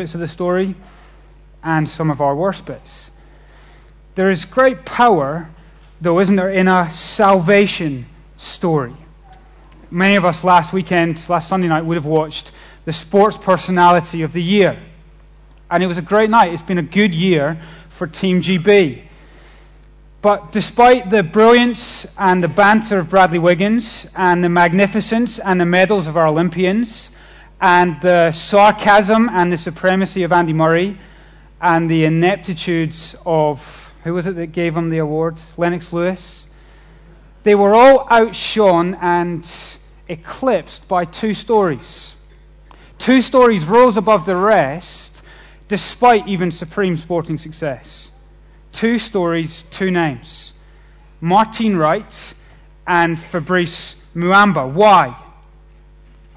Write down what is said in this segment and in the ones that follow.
bits of the story and some of our worst bits. There is great power, though, isn't there, in a salvation story. Many of us last weekend, last Sunday night, would have watched the Sports Personality of the Year. And it was a great night. It's been a good year for Team GB. But despite the brilliance and the banter of Bradley Wiggins, and the magnificence and the medals of our Olympians, and the sarcasm and the supremacy of Andy Murray, and the ineptitudes of, who was it that gave him the award? Lennox Lewis. They were all outshone and eclipsed by two stories. Two stories rose above the rest, despite even supreme sporting success. Two stories, two names Martine Wright and Fabrice Muamba. Why?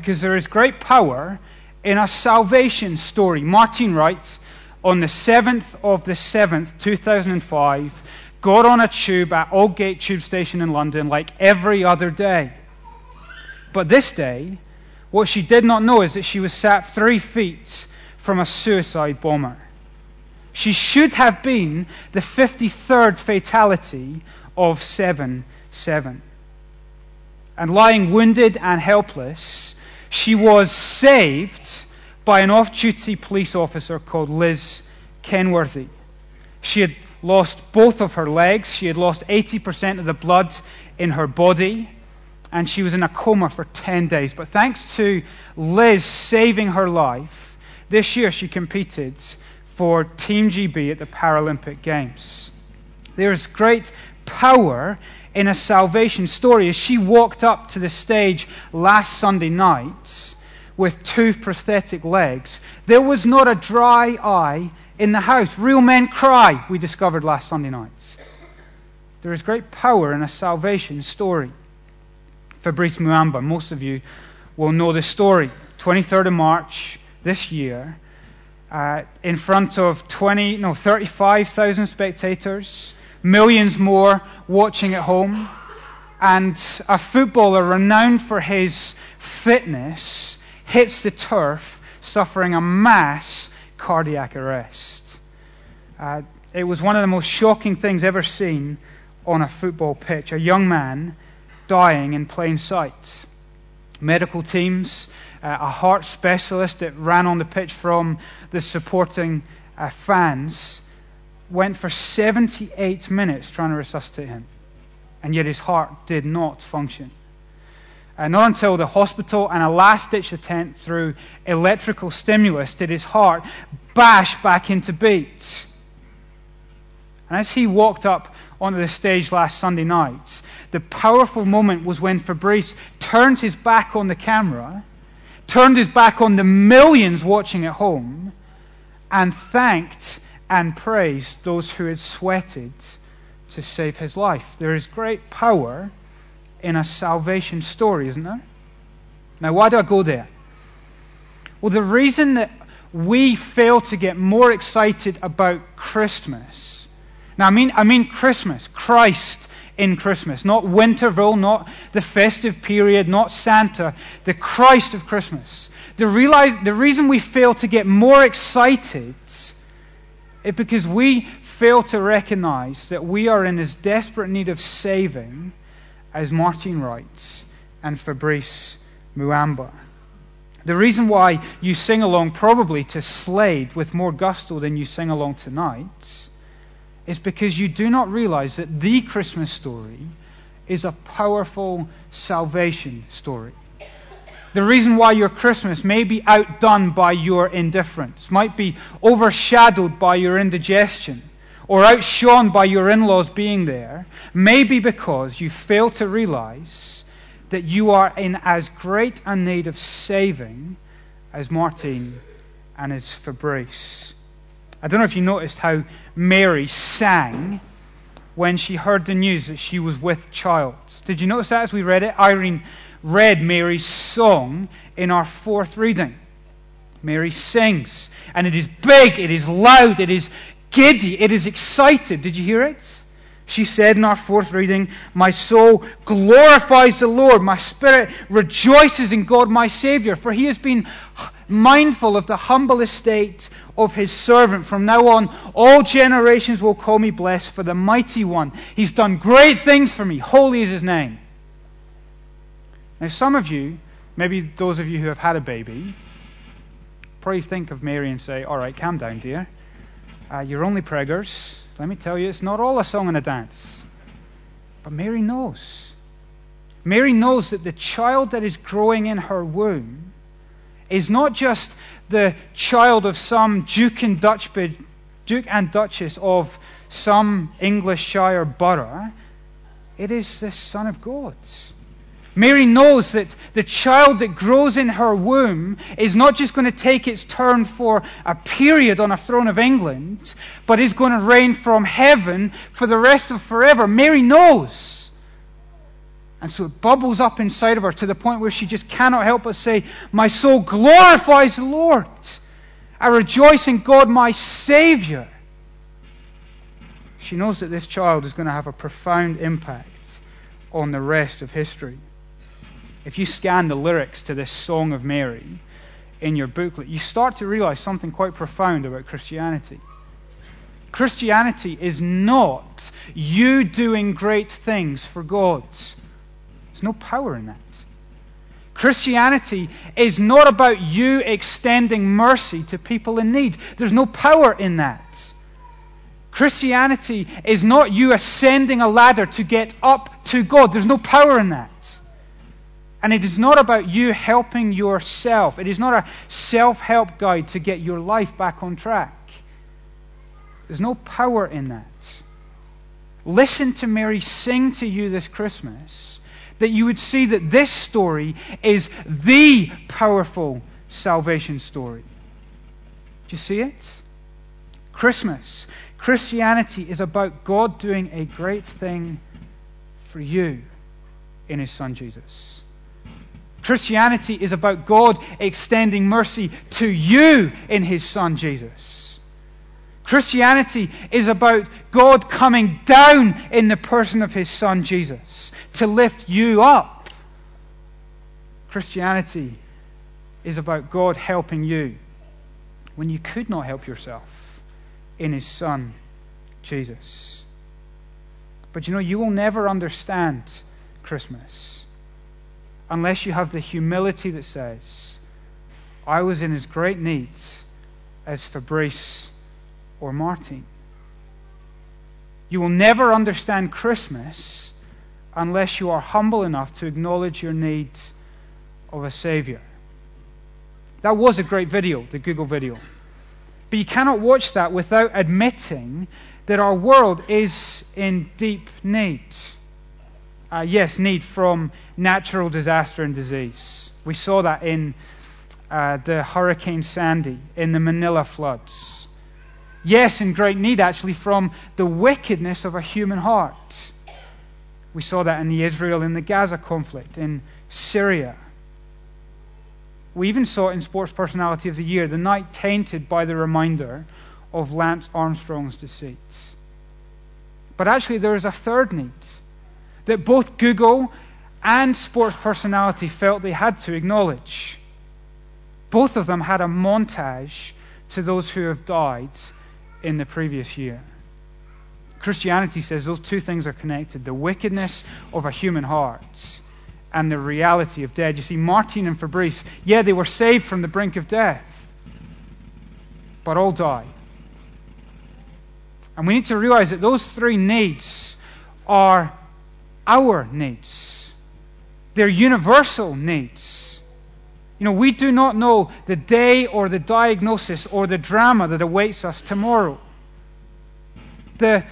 Because there is great power in a salvation story. Martine Wright, on the 7th of the 7th, 2005, got on a tube at Aldgate Tube Station in London like every other day. But this day, what she did not know is that she was sat three feet from a suicide bomber. She should have been the 53rd fatality of 7 7. And lying wounded and helpless, she was saved by an off duty police officer called Liz Kenworthy. She had lost both of her legs, she had lost 80% of the blood in her body, and she was in a coma for 10 days. But thanks to Liz saving her life, this year she competed for Team GB at the Paralympic Games. There's great power in a salvation story. As she walked up to the stage last Sunday night with two prosthetic legs, there was not a dry eye in the house. Real men cry, we discovered last Sunday night. There is great power in a salvation story. Fabrice Muamba, most of you will know the story. 23rd of March this year, uh, in front of 20, no, 35,000 spectators, millions more watching at home, and a footballer renowned for his fitness hits the turf, suffering a mass cardiac arrest. Uh, it was one of the most shocking things ever seen on a football pitch. A young man dying in plain sight. Medical teams uh, a heart specialist that ran on the pitch from the supporting uh, fans, went for 78 minutes trying to resuscitate him. And yet his heart did not function. And not until the hospital and a last ditch attempt through electrical stimulus did his heart bash back into beats. And as he walked up onto the stage last Sunday night, the powerful moment was when Fabrice turned his back on the camera turned his back on the millions watching at home, and thanked and praised those who had sweated to save his life. There is great power in a salvation story, isn't there? Now, why do I go there? Well, the reason that we fail to get more excited about Christmas. Now, I mean, I mean Christmas, Christ in Christmas. Not Winterval, not the festive period, not Santa, the Christ of Christmas. The, realize, the reason we fail to get more excited is because we fail to recognize that we are in as desperate need of saving as Martine Wright's and Fabrice Muamba. The reason why you sing along probably to Slade with more gusto than you sing along tonight is because you do not realize that the Christmas story is a powerful salvation story. The reason why your Christmas may be outdone by your indifference, might be overshadowed by your indigestion, or outshone by your in laws being there, may be because you fail to realize that you are in as great a need of saving as Martin and as Fabrice. I don't know if you noticed how Mary sang when she heard the news that she was with child. Did you notice that as we read it? Irene read Mary's song in our fourth reading. Mary sings, and it is big, it is loud, it is giddy, it is excited. Did you hear it? She said in our fourth reading, My soul glorifies the Lord, my spirit rejoices in God my Savior, for he has been mindful of the humble estate of his servant. From now on, all generations will call me blessed for the mighty one. He's done great things for me. Holy is his name. Now, some of you, maybe those of you who have had a baby, probably think of Mary and say, All right, calm down, dear. Uh, you're only preggers. Let me tell you, it's not all a song and a dance. But Mary knows. Mary knows that the child that is growing in her womb is not just the child of some Duke and, Dutch, Duke and Duchess of some English shire borough. It is the Son of God. Mary knows that the child that grows in her womb is not just going to take its turn for a period on a throne of England, but is going to reign from heaven for the rest of forever. Mary knows. And so it bubbles up inside of her to the point where she just cannot help but say, My soul glorifies the Lord. I rejoice in God, my Savior. She knows that this child is going to have a profound impact on the rest of history. If you scan the lyrics to this Song of Mary in your booklet, you start to realize something quite profound about Christianity. Christianity is not you doing great things for God. There's no power in that. Christianity is not about you extending mercy to people in need. There's no power in that. Christianity is not you ascending a ladder to get up to God. There's no power in that. And it is not about you helping yourself. It is not a self help guide to get your life back on track. There's no power in that. Listen to Mary sing to you this Christmas that you would see that this story is the powerful salvation story. Do you see it? Christmas. Christianity is about God doing a great thing for you in His Son Jesus. Christianity is about God extending mercy to you in His Son Jesus. Christianity is about God coming down in the person of His Son Jesus to lift you up. Christianity is about God helping you when you could not help yourself in His Son Jesus. But you know, you will never understand Christmas unless you have the humility that says, I was in as great needs as Fabrice or Martin. You will never understand Christmas unless you are humble enough to acknowledge your need of a Savior. That was a great video, the Google video. But you cannot watch that without admitting that our world is in deep need uh, yes, need from natural disaster and disease. We saw that in uh, the Hurricane Sandy, in the Manila floods. Yes, in great need actually from the wickedness of a human heart. We saw that in the Israel and the Gaza conflict, in Syria. We even saw it in Sports Personality of the Year, the night tainted by the reminder of Lance Armstrong's deceit. But actually, there is a third need that both Google and Sports Personality felt they had to acknowledge. Both of them had a montage to those who have died in the previous year. Christianity says those two things are connected the wickedness of a human heart and the reality of death. You see, Martin and Fabrice, yeah, they were saved from the brink of death, but all die. And we need to realize that those three needs are our needs. They're universal needs. You know, we do not know the day or the diagnosis or the drama that awaits us tomorrow. The,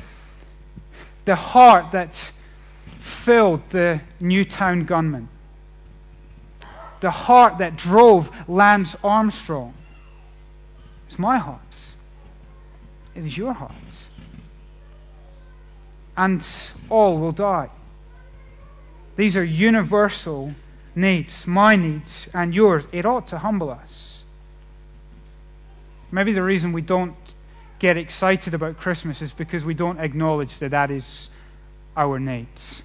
the heart that filled the Newtown gunman, the heart that drove Lance Armstrong. It's my heart. It is your heart. And all will die. These are universal needs, my needs and yours. It ought to humble us. Maybe the reason we don't get excited about Christmas is because we don't acknowledge that that is our needs.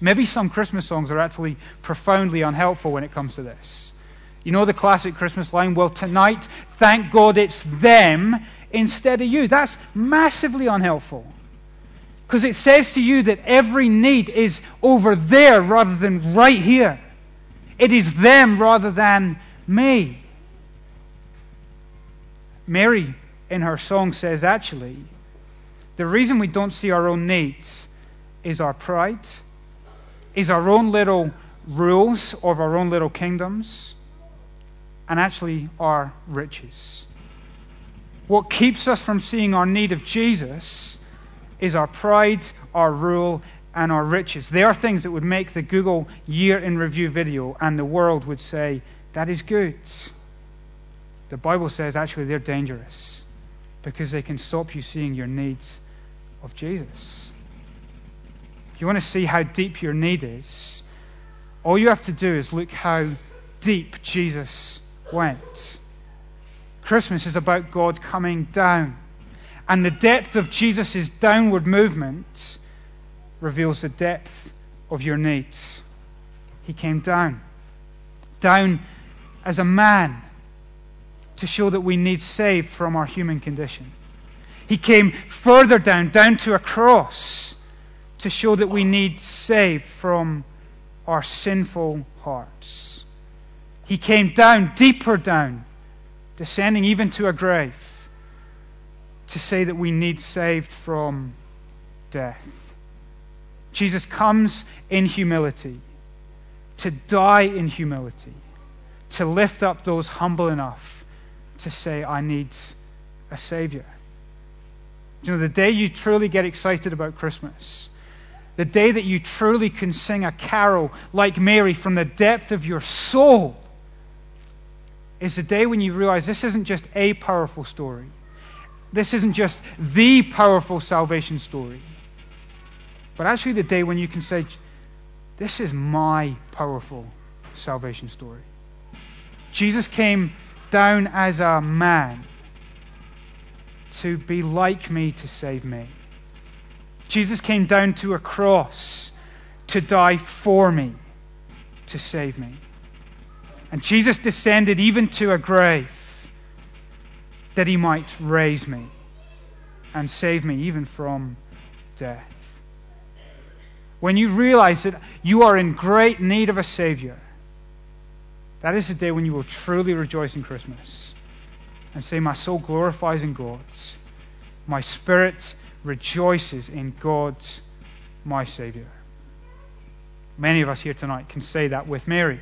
Maybe some Christmas songs are actually profoundly unhelpful when it comes to this. You know the classic Christmas line? Well, tonight, thank God it's them instead of you. That's massively unhelpful. Because it says to you that every need is over there rather than right here. It is them rather than me. Mary, in her song, says actually, the reason we don't see our own needs is our pride, is our own little rules of our own little kingdoms, and actually our riches. What keeps us from seeing our need of Jesus is our pride, our rule, and our riches. They are things that would make the Google year in review video, and the world would say, that is good. The Bible says actually they're dangerous because they can stop you seeing your needs of Jesus. If you want to see how deep your need is, all you have to do is look how deep Jesus went. Christmas is about God coming down. And the depth of Jesus' downward movement reveals the depth of your needs. He came down. Down as a man to show that we need saved from our human condition. He came further down, down to a cross, to show that we need saved from our sinful hearts. He came down, deeper down, descending even to a grave, to say that we need saved from death. Jesus comes in humility, to die in humility, to lift up those humble enough to say, I need a Savior. You know, the day you truly get excited about Christmas, the day that you truly can sing a carol like Mary from the depth of your soul, is the day when you realize this isn't just a powerful story. This isn't just the powerful salvation story. But actually, the day when you can say, This is my powerful salvation story. Jesus came down as a man to be like me to save me. Jesus came down to a cross to die for me, to save me. And Jesus descended even to a grave that he might raise me and save me even from death. When you realize that you are in great need of a Savior, that is the day when you will truly rejoice in Christmas and say, My soul glorifies in God. My spirit rejoices in God, my Savior. Many of us here tonight can say that with Mary.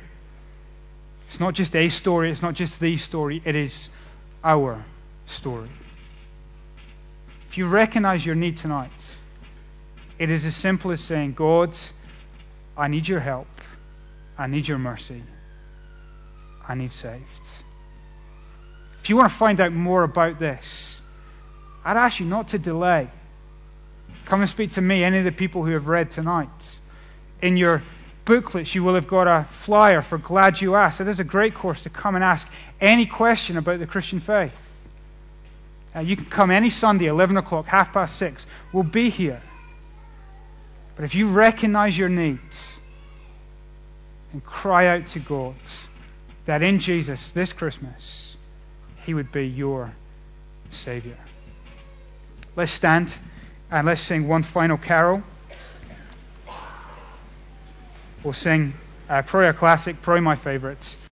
It's not just a story, it's not just the story, it is our story. If you recognize your need tonight, it is as simple as saying, God, I need your help. I need your mercy. I need saved. If you want to find out more about this, I'd ask you not to delay. Come and speak to me, any of the people who have read tonight. In your booklets, you will have got a flyer for Glad You Asked. It is a great course to come and ask any question about the Christian faith. Uh, you can come any Sunday, 11 o'clock, half past 6. We'll be here. But if you recognize your needs and cry out to God that in Jesus, this Christmas, he would be your Savior. Let's stand and let's sing one final carol. We'll sing uh, probably a classic, probably my favorites.